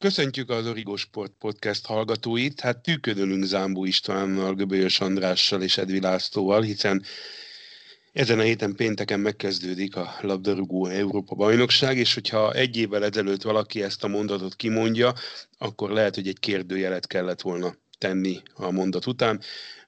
Köszöntjük az Origo Sport Podcast hallgatóit. Hát tűködölünk Zámbó Istvánnal, Göbölyös Andrással és Edvi Lászlóval, hiszen ezen a héten pénteken megkezdődik a labdarúgó Európa bajnokság, és hogyha egy évvel ezelőtt valaki ezt a mondatot kimondja, akkor lehet, hogy egy kérdőjelet kellett volna tenni a mondat után.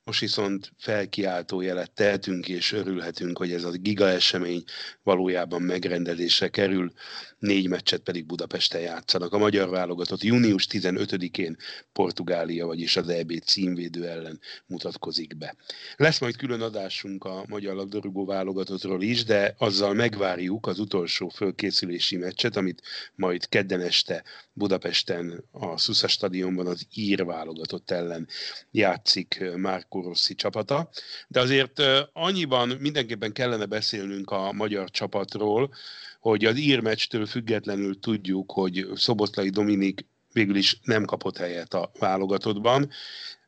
Most viszont felkiáltó jelet tehetünk, és örülhetünk, hogy ez a giga esemény valójában megrendezésre kerül. Négy meccset pedig Budapesten játszanak. A magyar válogatott június 15-én Portugália, vagyis az EB címvédő ellen mutatkozik be. Lesz majd külön adásunk a magyar labdarúgó válogatottról is, de azzal megvárjuk az utolsó fölkészülési meccset, amit majd kedden este Budapesten a Szusza stadionban az ír válogatott ellen játszik már Rossi csapata, de azért annyiban mindenképpen kellene beszélnünk a magyar csapatról, hogy az írmeccstől függetlenül tudjuk, hogy Szoboszlai Dominik végül is nem kapott helyet a válogatottban,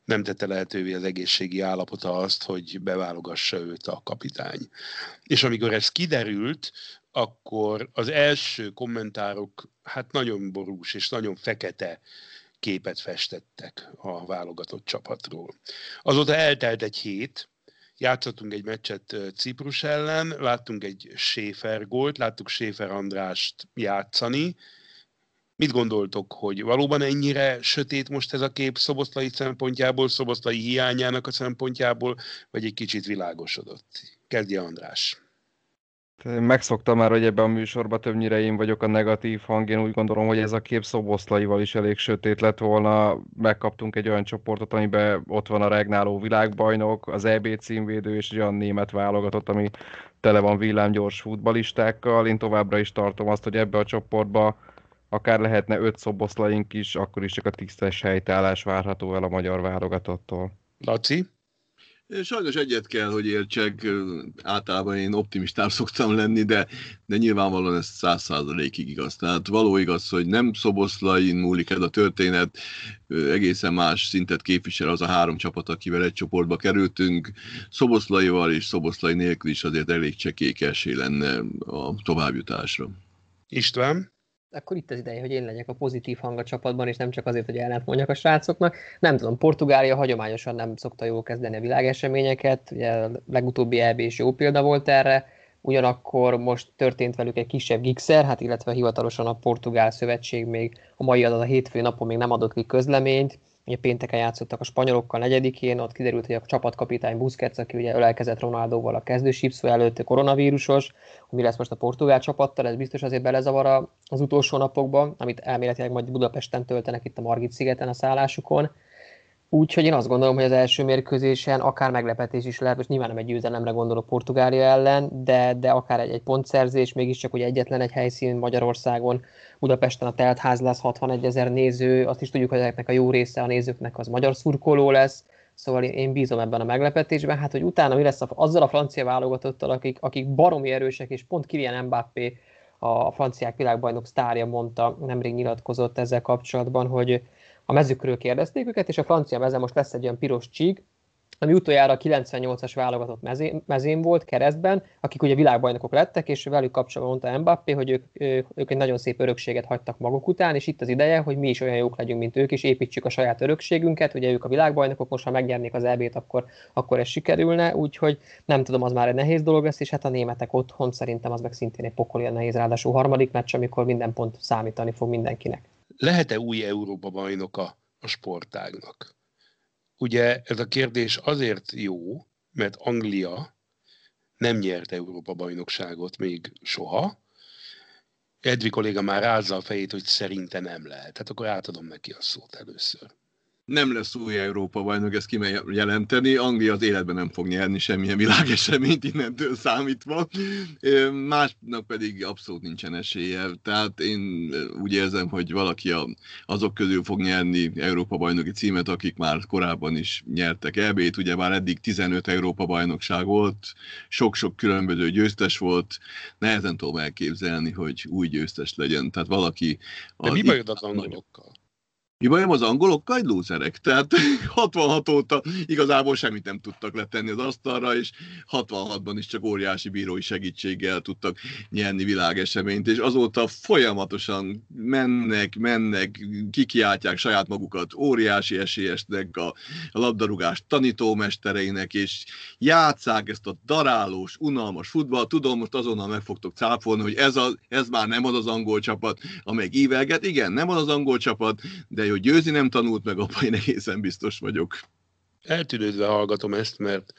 nem tette lehetővé az egészségi állapota azt, hogy beválogassa őt a kapitány. És amikor ez kiderült, akkor az első kommentárok hát nagyon borús és nagyon fekete képet festettek a válogatott csapatról. Azóta eltelt egy hét, játszottunk egy meccset Ciprus ellen, láttunk egy Schäfer gólt, láttuk Schäfer Andrást játszani. Mit gondoltok, hogy valóban ennyire sötét most ez a kép Szoboszlai szempontjából, Szoboszlai hiányának a szempontjából, vagy egy kicsit világosodott? Kezdje András. Megszoktam már, hogy ebben a műsorban többnyire én vagyok a negatív hang. Én úgy gondolom, hogy ez a kép szoboszlaival is elég sötét lett volna. Megkaptunk egy olyan csoportot, amiben ott van a regnáló világbajnok, az EB címvédő és egy olyan német válogatott, ami tele van villámgyors futbalistákkal. Én továbbra is tartom azt, hogy ebbe a csoportba akár lehetne öt szoboszlaink is, akkor is csak a tisztes helytállás várható el a magyar válogatottól. Laci? Sajnos egyet kell, hogy értsek, általában én optimistább szoktam lenni, de, de nyilvánvalóan ez száz százalékig igaz. Tehát való igaz, hogy nem Szoboszlain múlik ez a történet, egészen más szintet képvisel az a három csapat, akivel egy csoportba kerültünk. Szoboszlaival és Szoboszlai nélkül is azért elég csekély lenne a továbbjutásra. István? Akkor itt az ideje, hogy én legyek a pozitív hang a csapatban, és nem csak azért, hogy ellent mondjak a srácoknak. Nem tudom, Portugália hagyományosan nem szokta jól kezdeni a világeseményeket, ugye a legutóbbi EB is jó példa volt erre, ugyanakkor most történt velük egy kisebb gigszer, hát illetve hivatalosan a Portugál Szövetség még a mai adat a hétfő napon még nem adott ki közleményt, Ugye pénteken játszottak a spanyolokkal negyedikén, ott kiderült, hogy a csapatkapitány Busquets, aki ugye ölelkezett Ronaldóval a kezdősípszó előtt koronavírusos, hogy mi lesz most a portugál csapattal, ez biztos azért belezavar az utolsó napokban, amit elméletileg majd Budapesten töltenek itt a Margit szigeten a szállásukon. Úgyhogy én azt gondolom, hogy az első mérkőzésen akár meglepetés is lehet, most nyilván nem egy győzelemre gondolok Portugália ellen, de, de akár egy, egy pontszerzés, mégiscsak hogy egyetlen egy helyszín Magyarországon, Budapesten a teltház lesz 61 ezer néző, azt is tudjuk, hogy ezeknek a jó része a nézőknek az magyar szurkoló lesz, Szóval én bízom ebben a meglepetésben, hát hogy utána mi lesz a, azzal a francia válogatottal, akik, akik baromi erősek, és pont Kylian Mbappé, a franciák világbajnok sztárja mondta, nemrég nyilatkozott ezzel kapcsolatban, hogy a mezőkről kérdezték őket, és a francia meze most lesz egy olyan piros csík, ami utoljára a 98-as válogatott mezén, mezén volt, keresztben, akik ugye világbajnokok lettek, és velük kapcsolatban mondta Mbappé, hogy ők, ők egy nagyon szép örökséget hagytak maguk után, és itt az ideje, hogy mi is olyan jók legyünk, mint ők, és építsük a saját örökségünket, ugye ők a világbajnokok, most ha megnyernék az EB-t, akkor, akkor ez sikerülne, úgyhogy nem tudom, az már egy nehéz dolog lesz, és hát a németek otthon szerintem az meg szintén egy pokoli nehéz, ráadásul harmadik meccs, amikor minden pont számítani fog mindenkinek. Lehet-e új Európa bajnoka a sportágnak? Ugye ez a kérdés azért jó, mert Anglia nem nyert Európa bajnokságot még soha. Edvi kolléga már rázza a fejét, hogy szerinte nem lehet. Hát akkor átadom neki a szót először nem lesz új Európa bajnok, ezt jelenteni. Anglia az életben nem fog nyerni semmilyen világeseményt innentől számítva. Másnak pedig abszolút nincsen esélye. Tehát én úgy érzem, hogy valaki a, azok közül fog nyerni Európa bajnoki címet, akik már korábban is nyertek EB-t. Ugye már eddig 15 Európa bajnokság volt, sok-sok különböző győztes volt. Nehezen tudom elképzelni, hogy új győztes legyen. Tehát valaki... De mi bajod az angolokkal? Mi bajom az angolokkal? Egy lúzerek. Tehát 66 óta igazából semmit nem tudtak letenni az asztalra, és 66-ban is csak óriási bírói segítséggel tudtak nyerni világeseményt, és azóta folyamatosan mennek, mennek, kikiáltják saját magukat óriási esélyesnek, a, a labdarúgás tanítómestereinek, és játszák ezt a darálós, unalmas futball. Tudom, most azonnal meg fogtok cáfolni, hogy ez, a, ez már nem az az angol csapat, amely ívelget. Igen, nem az az angol csapat, de hogy győzni nem tanult meg, abban én egészen biztos vagyok. Eltűnődve hallgatom ezt, mert,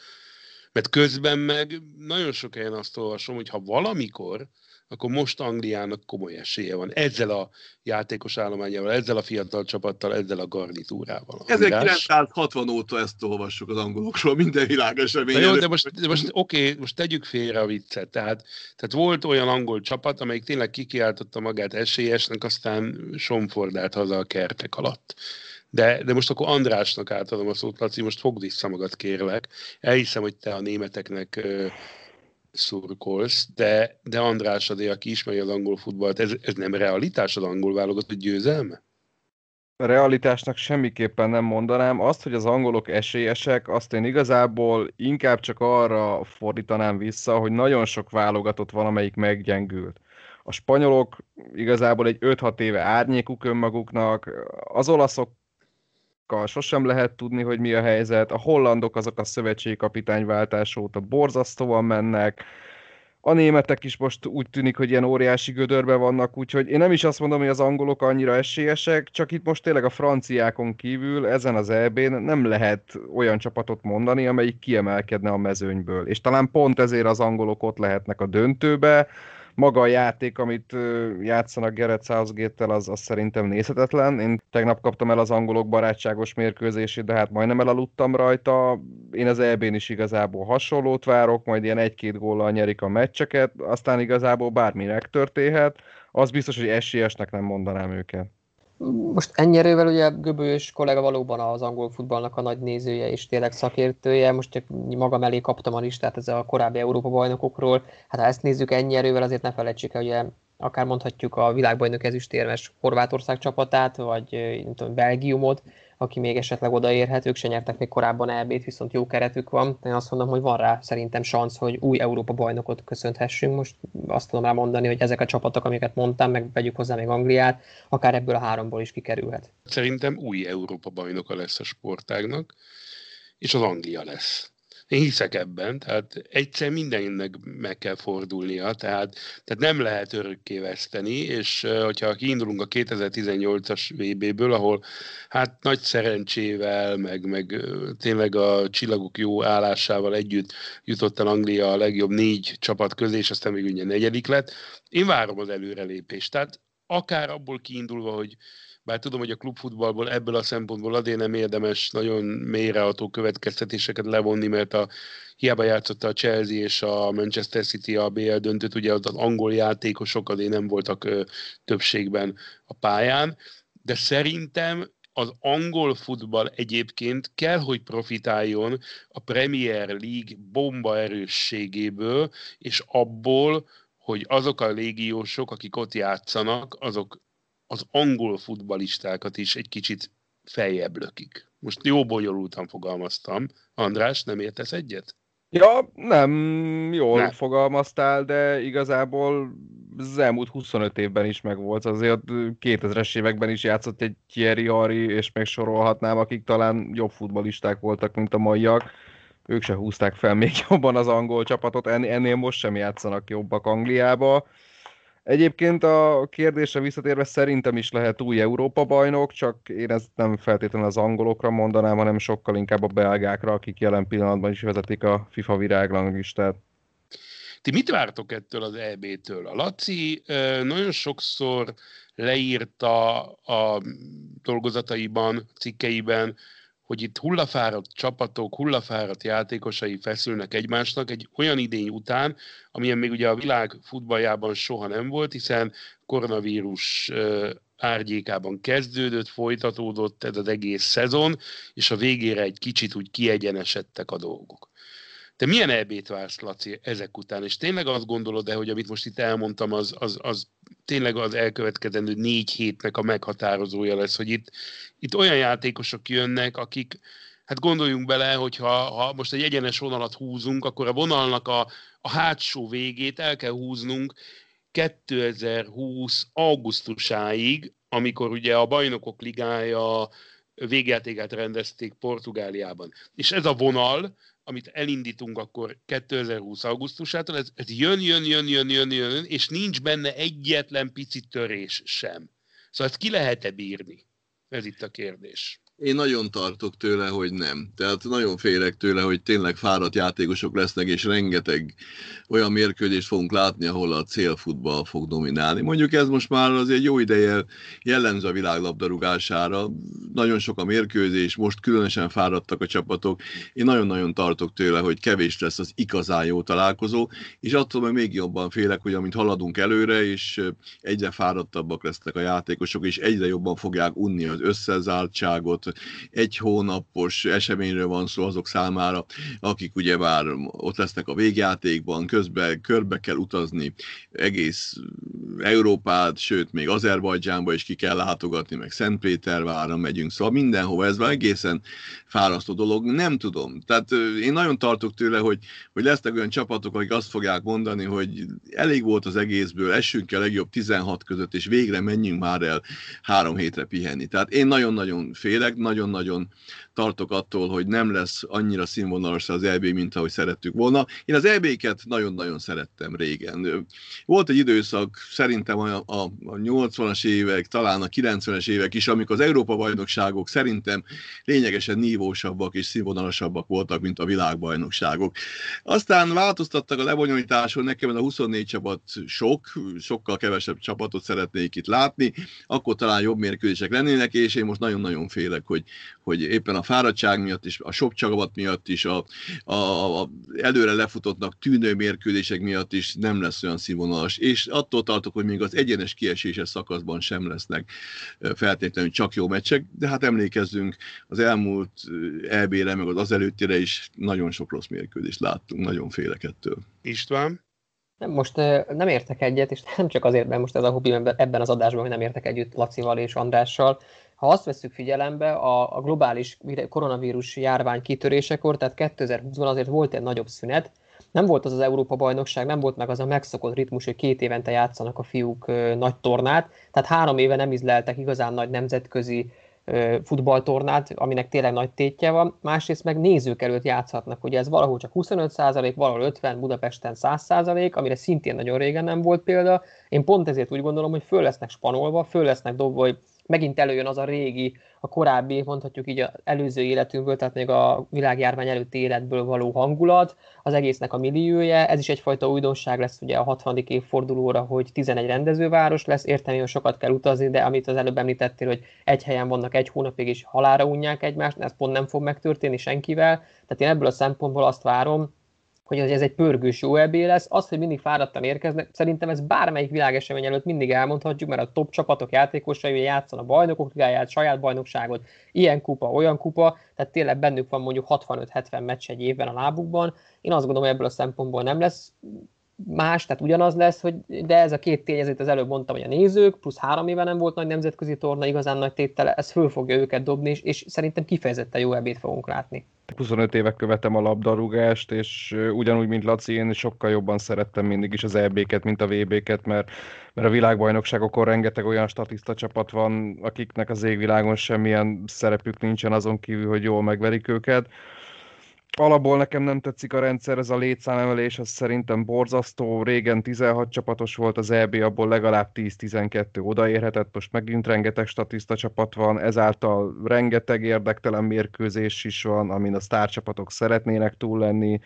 mert közben meg nagyon sok helyen azt olvasom, hogy ha valamikor, akkor most Angliának komoly esélye van. Ezzel a játékos állományával, ezzel a fiatal csapattal, ezzel a garnitúrával. 1960 óta ezt olvassuk az angolokról, minden világesemény. Jó, de most, de most oké, okay, most tegyük félre a viccet. Tehát, tehát volt olyan angol csapat, amelyik tényleg kikiáltotta magát esélyesnek, aztán somfordált haza a kertek alatt. De, de most akkor Andrásnak átadom a szót, Laci, most fogd vissza magad, kérlek. Elhiszem, hogy te a németeknek szurkolsz, de, de András Adé, aki ismeri az angol futballt, ez, ez nem realitás az angol válogatott győzelme? A realitásnak semmiképpen nem mondanám. Azt, hogy az angolok esélyesek, azt én igazából inkább csak arra fordítanám vissza, hogy nagyon sok válogatott van, amelyik meggyengült. A spanyolok igazából egy 5-6 éve árnyékuk önmaguknak, az olaszok sosem lehet tudni, hogy mi a helyzet. A hollandok azok a szövetségi kapitányváltás óta borzasztóan mennek. A németek is most úgy tűnik, hogy ilyen óriási gödörbe vannak, úgyhogy én nem is azt mondom, hogy az angolok annyira esélyesek, csak itt most tényleg a franciákon kívül ezen az EB-n nem lehet olyan csapatot mondani, amelyik kiemelkedne a mezőnyből. És talán pont ezért az angolok ott lehetnek a döntőbe, maga a játék, amit játszanak Gerett Southgate-tel, az, az szerintem nézhetetlen. Én tegnap kaptam el az angolok barátságos mérkőzését, de hát majdnem elaludtam rajta. Én az EB-n is igazából hasonlót várok, majd ilyen egy-két góllal nyerik a meccseket, aztán igazából bármi megtörténhet. Az biztos, hogy esélyesnek nem mondanám őket. Most ennyi erővel ugye Göbős kollega valóban az angol futballnak a nagy nézője és tényleg szakértője. Most csak magam elé kaptam a listát ez a korábbi Európa bajnokokról. Hát ha ezt nézzük ennyi erővel, azért ne felejtsük el, ugye akár mondhatjuk a világbajnok ezüstérmes Horvátország csapatát, vagy nem tudom, Belgiumot, aki még esetleg odaérhet, ők se nyertek még korábban elbét, viszont jó keretük van. Én azt mondom, hogy van rá szerintem szansz, hogy új Európa bajnokot köszönhessünk. Most azt tudom rá mondani, hogy ezek a csapatok, amiket mondtam, meg vegyük hozzá még Angliát, akár ebből a háromból is kikerülhet. Szerintem új Európa bajnoka lesz a sportágnak, és az Anglia lesz. Én hiszek ebben, tehát egyszer mindennek meg kell fordulnia, tehát, tehát nem lehet örökké veszteni, és hogyha kiindulunk a 2018-as VB-ből, ahol hát nagy szerencsével, meg, meg tényleg a csillagok jó állásával együtt jutott el Anglia a legjobb négy csapat közé, és aztán még ugye negyedik lett, én várom az előrelépést. Tehát akár abból kiindulva, hogy bár tudom, hogy a klubfutballból ebből a szempontból azért nem érdemes nagyon mélyreható következtetéseket levonni, mert a, hiába játszotta a Chelsea és a Manchester City a BL döntőt, ugye az angol játékosok azért nem voltak ö, többségben a pályán, de szerintem az angol futball egyébként kell, hogy profitáljon a Premier League bomba erősségéből, és abból, hogy azok a légiósok, akik ott játszanak, azok az angol futbalistákat is egy kicsit feljebb lökik. Most jó bonyolultan fogalmaztam. András, nem értesz egyet? Ja, nem, jól nem. fogalmaztál, de igazából az elmúlt 25 évben is megvolt, azért 2000-es években is játszott egy Thierry Henry, és még sorolhatnám, akik talán jobb futbalisták voltak, mint a maiak. Ők se húzták fel még jobban az angol csapatot, ennél most sem játszanak jobbak Angliába. Egyébként a kérdésre visszatérve szerintem is lehet új Európa bajnok, csak én ezt nem feltétlenül az angolokra mondanám, hanem sokkal inkább a belgákra, akik jelen pillanatban is vezetik a FIFA viráglangistát. Ti mit vártok ettől az EB-től? A Laci nagyon sokszor leírta a dolgozataiban, cikkeiben, hogy itt hullafáradt csapatok, hullafáradt játékosai feszülnek egymásnak egy olyan idény után, amilyen még ugye a világ futballjában soha nem volt, hiszen koronavírus árgyékában kezdődött, folytatódott ez az egész szezon, és a végére egy kicsit úgy kiegyenesedtek a dolgok. Te milyen EB-t vársz, Laci, ezek után? És tényleg azt gondolod-e, hogy amit most itt elmondtam, az, az, az tényleg az elkövetkezendő négy hétnek a meghatározója lesz, hogy itt, itt olyan játékosok jönnek, akik, hát gondoljunk bele, hogy ha, ha most egy egyenes vonalat húzunk, akkor a vonalnak a, a hátsó végét el kell húznunk 2020 augusztusáig, amikor ugye a bajnokok ligája végjátékát rendezték Portugáliában. És ez a vonal, amit elindítunk akkor 2020 augusztusától, ez, ez jön, jön, jön, jön, jön, jön, és nincs benne egyetlen pici törés sem. Szóval ezt ki lehet-e bírni? Ez itt a kérdés. Én nagyon tartok tőle, hogy nem. Tehát nagyon félek tőle, hogy tényleg fáradt játékosok lesznek, és rengeteg olyan mérkőzést fogunk látni, ahol a célfutball fog dominálni. Mondjuk ez most már azért jó ideje jellemző a világlabdarúgására. Nagyon sok a mérkőzés, most különösen fáradtak a csapatok. Én nagyon-nagyon tartok tőle, hogy kevés lesz az igazán jó találkozó, és attól meg még jobban félek, hogy amint haladunk előre, és egyre fáradtabbak lesznek a játékosok, és egyre jobban fogják unni az összezártságot, egy hónapos eseményről van szó azok számára, akik ugye már ott lesznek a végjátékban, közben körbe kell utazni egész Európát, sőt még Azerbajdzsánba is ki kell látogatni, meg Szentpétervára megyünk, szóval mindenhova ez van egészen fárasztó dolog, nem tudom. Tehát én nagyon tartok tőle, hogy, hogy lesznek olyan csapatok, akik azt fogják mondani, hogy elég volt az egészből, essünk el legjobb 16 között, és végre menjünk már el három hétre pihenni. Tehát én nagyon-nagyon félek, nagyon-nagyon tartok attól, hogy nem lesz annyira színvonalas az EB, mint ahogy szerettük volna. Én az EB-ket nagyon-nagyon szerettem régen. Volt egy időszak, szerintem a, a, a 80-as évek, talán a 90-es évek is, amikor az Európa-bajnokságok szerintem lényegesen nívósabbak és színvonalasabbak voltak, mint a világbajnokságok. Aztán változtattak a lebonyolításon, nekem a 24 csapat sok, sokkal kevesebb csapatot szeretnék itt látni, akkor talán jobb mérkőzések lennének, és én most nagyon-nagyon félek, hogy, hogy éppen a fáradtság miatt is, a sok csapat miatt is, a, a, a előre lefutottnak tűnő mérkőzések miatt is nem lesz olyan színvonalas. És attól tartok, hogy még az egyenes kieséses szakaszban sem lesznek feltétlenül csak jó meccsek, de hát emlékezzünk, az elmúlt EB-re, meg az az előttire is nagyon sok rossz mérkőzést láttunk, nagyon félek ettől. István? Nem, most nem értek egyet, és nem csak azért, mert most ez a hobbi ebben az adásban, hogy nem értek együtt Lacival és Andrással, ha azt veszük figyelembe, a, a globális koronavírus járvány kitörésekor, tehát 2020-ban azért volt egy nagyobb szünet, nem volt az az Európa-bajnokság, nem volt meg az a megszokott ritmus, hogy két évente játszanak a fiúk ö, nagy tornát, tehát három éve nem izleltek igazán nagy nemzetközi ö, futballtornát, aminek tényleg nagy tétje van, másrészt meg nézők előtt játszhatnak, ugye ez valahol csak 25%, valahol 50%, Budapesten 100%, amire szintén nagyon régen nem volt példa. Én pont ezért úgy gondolom, hogy föl lesznek spanolva, föl lesznek dobva, hogy megint előjön az a régi, a korábbi, mondhatjuk így az előző életünkből, tehát még a világjárvány előtti életből való hangulat, az egésznek a milliója, ez is egyfajta újdonság lesz ugye a 60. évfordulóra, hogy 11 rendezőváros lesz, értem, hogy sokat kell utazni, de amit az előbb említettél, hogy egy helyen vannak egy hónapig és halára unják egymást, ez pont nem fog megtörténni senkivel, tehát én ebből a szempontból azt várom, hogy ez egy pörgős jó EB lesz. Az, hogy mindig fáradtan érkeznek, szerintem ez bármelyik világesemény előtt mindig elmondhatjuk, mert a top csapatok játékosai játszanak a bajnokok ligáját, saját bajnokságot, ilyen kupa, olyan kupa, tehát tényleg bennük van mondjuk 65-70 meccs egy évben a lábukban. Én azt gondolom, hogy ebből a szempontból nem lesz más, tehát ugyanaz lesz, hogy, de ez a két tényezőt az előbb mondtam, hogy a nézők, plusz három éve nem volt nagy nemzetközi torna, igazán nagy tétele, ez föl fogja őket dobni, és, és szerintem kifejezetten jó ebét fogunk látni. 25 éve követem a labdarúgást, és ugyanúgy, mint Laci, én sokkal jobban szerettem mindig is az EB-ket, mint a VB-ket, mert, mert a világbajnokságokon rengeteg olyan statiszta csapat van, akiknek az égvilágon semmilyen szerepük nincsen azon kívül, hogy jól megverik őket alapból nekem nem tetszik a rendszer, ez a létszámemelés, az szerintem borzasztó. Régen 16 csapatos volt az EB, abból legalább 10-12 odaérhetett, most megint rengeteg statiszta csapat van, ezáltal rengeteg érdektelen mérkőzés is van, amin a sztárcsapatok szeretnének túl lenni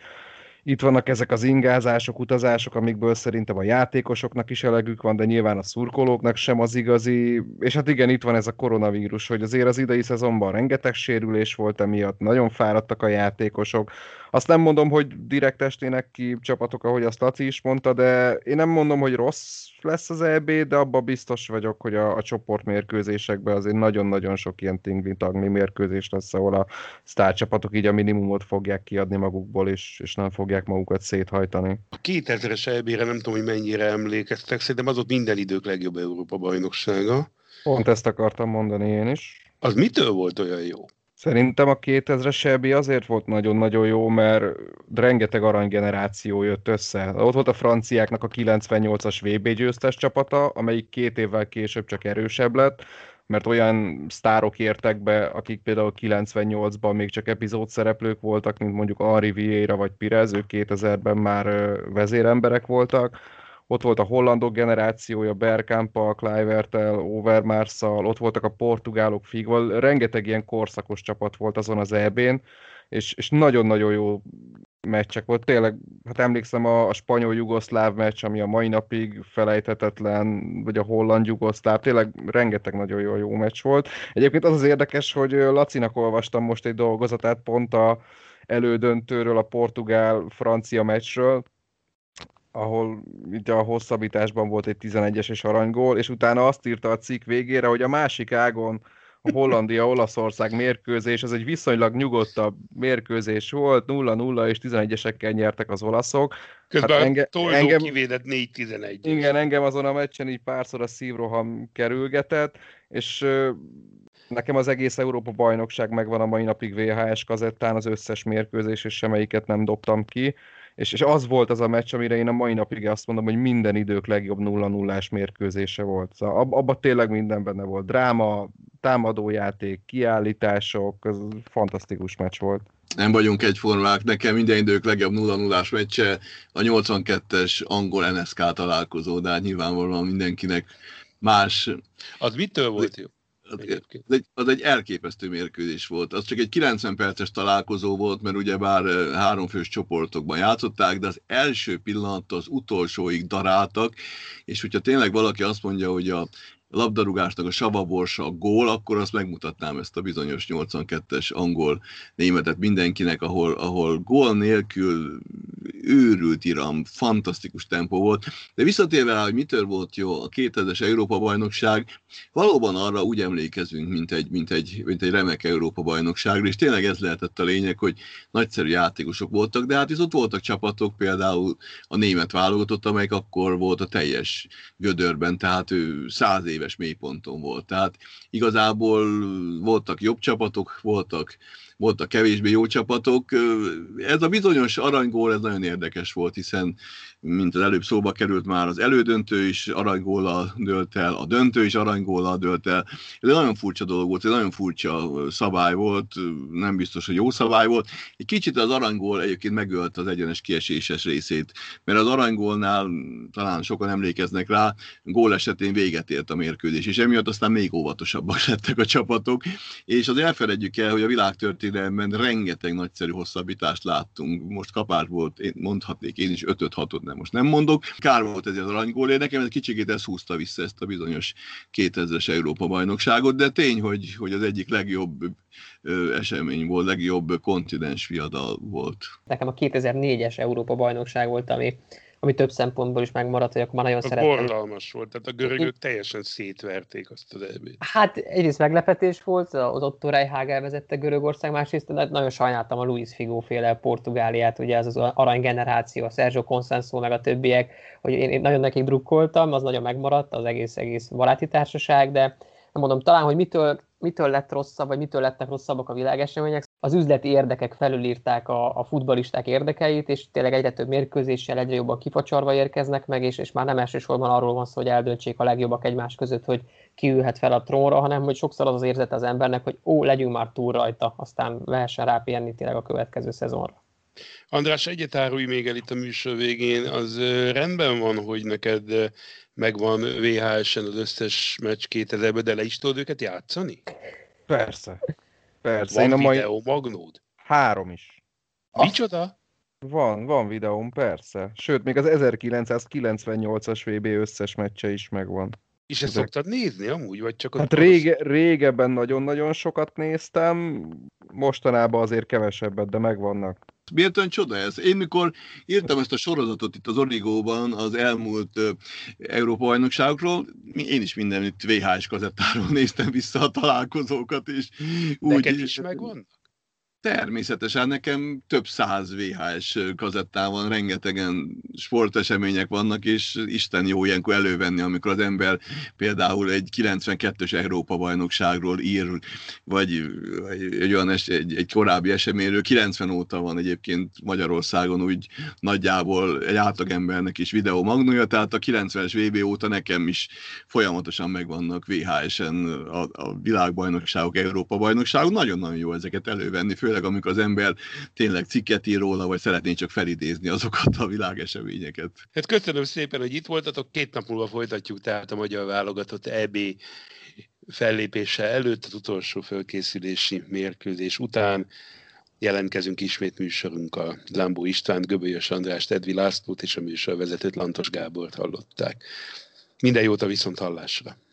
itt vannak ezek az ingázások, utazások, amikből szerintem a játékosoknak is elegük van, de nyilván a szurkolóknak sem az igazi. És hát igen, itt van ez a koronavírus, hogy azért az idei szezonban rengeteg sérülés volt emiatt, nagyon fáradtak a játékosok. Azt nem mondom, hogy direkt estének ki csapatok, ahogy azt Laci is mondta, de én nem mondom, hogy rossz lesz az EB, de abban biztos vagyok, hogy a, a csoportmérkőzésekben azért nagyon-nagyon sok ilyen tingli mérkőzés lesz, ahol a sztárcsapatok így a minimumot fogják kiadni magukból, és, és nem fogják magukat széthajtani. A 2000-es EB-re nem tudom, hogy mennyire emlékeztek, szerintem az ott minden idők legjobb Európa bajnoksága. Pont ezt akartam mondani én is. Az mitől volt olyan jó? Szerintem a 2000-es EB azért volt nagyon-nagyon jó, mert rengeteg aranygeneráció jött össze. Ott volt a franciáknak a 98-as VB győztes csapata, amelyik két évvel később csak erősebb lett, mert olyan sztárok értek be, akik például 98-ban még csak epizód szereplők voltak, mint mondjuk Henri Vieira vagy Pirez, ők 2000-ben már vezéremberek voltak ott volt a hollandok generációja, Bergkampa, Kluivertel, Overmarszal, ott voltak a portugálok Figval, rengeteg ilyen korszakos csapat volt azon az EB-n, és, és nagyon-nagyon jó meccsek volt. Tényleg, hát emlékszem a, a spanyol-jugoszláv meccs, ami a mai napig felejthetetlen, vagy a holland-jugoszláv, tényleg rengeteg nagyon jó, jó meccs volt. Egyébként az az érdekes, hogy Lacinak olvastam most egy dolgozatát pont a elődöntőről, a portugál-francia meccsről, ahol ugye a hosszabbításban volt egy 11-es arany és utána azt írta a cikk végére, hogy a másik ágon a Hollandia-Olaszország mérkőzés, ez egy viszonylag nyugodtabb mérkőzés volt, 0-0 és 11-esekkel nyertek az olaszok. Közben hát enge, engem, kivédett 4-11. Igen, engem azon a meccsen így párszor a szívroham kerülgetett, és Nekem az egész Európa bajnokság megvan a mai napig VHS kazettán, az összes mérkőzés, és semmelyiket nem dobtam ki és, és az volt az a meccs, amire én a mai napig azt mondom, hogy minden idők legjobb 0 0 mérkőzése volt. Szóval ab, abban tényleg minden benne volt. Dráma, támadójáték, kiállítások, ez fantasztikus meccs volt. Nem vagyunk egyformák, nekem minden idők legjobb 0 0 meccse a 82-es angol NSK találkozó, de hát nyilvánvalóan mindenkinek más. Az mitől volt jó? Az egy, az egy elképesztő mérkőzés volt. Az csak egy 90 perces találkozó volt, mert ugye bár háromfős csoportokban játszották, de az első pillanat az utolsóig daráltak, és hogyha tényleg valaki azt mondja, hogy a labdarúgásnak a savaborsa a gól, akkor azt megmutatnám ezt a bizonyos 82-es angol németet mindenkinek, ahol, ahol gól nélkül őrült iram, fantasztikus tempó volt. De visszatérve rá, hogy mitől volt jó a 2000-es Európa-bajnokság, valóban arra úgy emlékezünk, mint egy, mint egy, mint egy remek Európa-bajnokságra, és tényleg ez lehetett a lényeg, hogy nagyszerű játékosok voltak, de hát ott voltak csapatok, például a német válogatott, amelyik akkor volt a teljes gödörben, tehát ő száz év éves mélyponton volt. Tehát igazából voltak jobb csapatok, voltak voltak kevésbé jó csapatok. Ez a bizonyos aranygól, ez nagyon érdekes volt, hiszen mint az előbb szóba került már, az elődöntő is aranygóla dölt el, a döntő is aranygóla dölt el. Ez egy nagyon furcsa dolog volt, egy nagyon furcsa szabály volt, nem biztos, hogy jó szabály volt. Egy kicsit az aranygól egyébként megölt az egyenes kieséses részét, mert az aranygólnál talán sokan emlékeznek rá, gól esetén véget ért a mérkőzés, és emiatt aztán még óvatosabbak lettek a csapatok, és az elfeledjük el, hogy a világ történelemben rengeteg nagyszerű hosszabbítást láttunk. Most kapás volt, én mondhatnék én is 5-6-ot, de most nem mondok. Kár volt ez az aranygólé, nekem ez kicsikét ez húzta vissza ezt a bizonyos 2000-es Európa bajnokságot, de tény, hogy, hogy az egyik legjobb esemény volt, legjobb kontinens viadal volt. Nekem a 2004-es Európa bajnokság volt, ami ami több szempontból is megmaradt, hogy akkor már nagyon szerettem. Borzalmas volt, tehát a görögök teljesen szétverték azt az elbét. Hát egyrészt meglepetés volt, az Otto Reichag elvezette Görögország, másrészt nagyon sajnáltam a Luis Figo féle Portugáliát, ugye az az arany generáció, a Sergio Consenso meg a többiek, hogy én, én nagyon nekik drukkoltam, az nagyon megmaradt, az egész, egész baráti társaság, de nem mondom, talán, hogy mitől, mitől lett rosszabb, vagy mitől lettek rosszabbak a világesemények. Az üzleti érdekek felülírták a, a futbalisták érdekeit, és tényleg egyre több mérkőzéssel egyre jobban kifacsarva érkeznek meg, és, és már nem elsősorban arról van szó, hogy eldöntsék a legjobbak egymás között, hogy ki ülhet fel a trónra, hanem hogy sokszor az az érzete az embernek, hogy ó, legyünk már túl rajta, aztán lehessen rápihenni tényleg a következő szezonra. András, egyet árulj még el itt a műsor végén, az rendben van, hogy neked megvan VHS-en az összes meccs 2000-ben, de le is tudod őket játszani? Persze. Persze. Van Én a mai... videó magnód? Három is. Micsoda? Van, van videóm, persze. Sőt, még az 1998-as VB összes meccse is megvan. És ezt Ezek... szoktad nézni amúgy, vagy csak... Hát rége, régebben nagyon-nagyon sokat néztem, mostanában azért kevesebbet, de megvannak. Miért olyan csoda ez? Én mikor írtam ezt a sorozatot itt az Origóban az elmúlt Európa bajnokságokról, én is mindenütt VHS kazettáról néztem vissza a találkozókat, és úgy... Neked is megvan? Természetesen nekem több száz VHS kazettán van, rengetegen sportesemények vannak, és Isten jó ilyenkor elővenni, amikor az ember például egy 92-ös Európa bajnokságról ír, vagy, vagy egy olyan es, egy, egy korábbi eseményről, 90 óta van egyébként Magyarországon úgy nagyjából egy átlagembernek is videó magnója, tehát a 90-es VB óta nekem is folyamatosan megvannak VHS-en a, a világbajnokságok, Európa bajnokságok, nagyon-nagyon jó ezeket elővenni, fő főleg amikor az ember tényleg cikket ír róla, vagy szeretné csak felidézni azokat a világeseményeket. Hát köszönöm szépen, hogy itt voltatok. Két nap múlva folytatjuk tehát a magyar válogatott EB fellépése előtt, az utolsó fölkészülési mérkőzés után jelentkezünk ismét műsorunkkal. Lambó István, Göbölyös András, Edvi Lászlót és a műsorvezetőt Lantos Gábort hallották. Minden jót a viszont hallásra!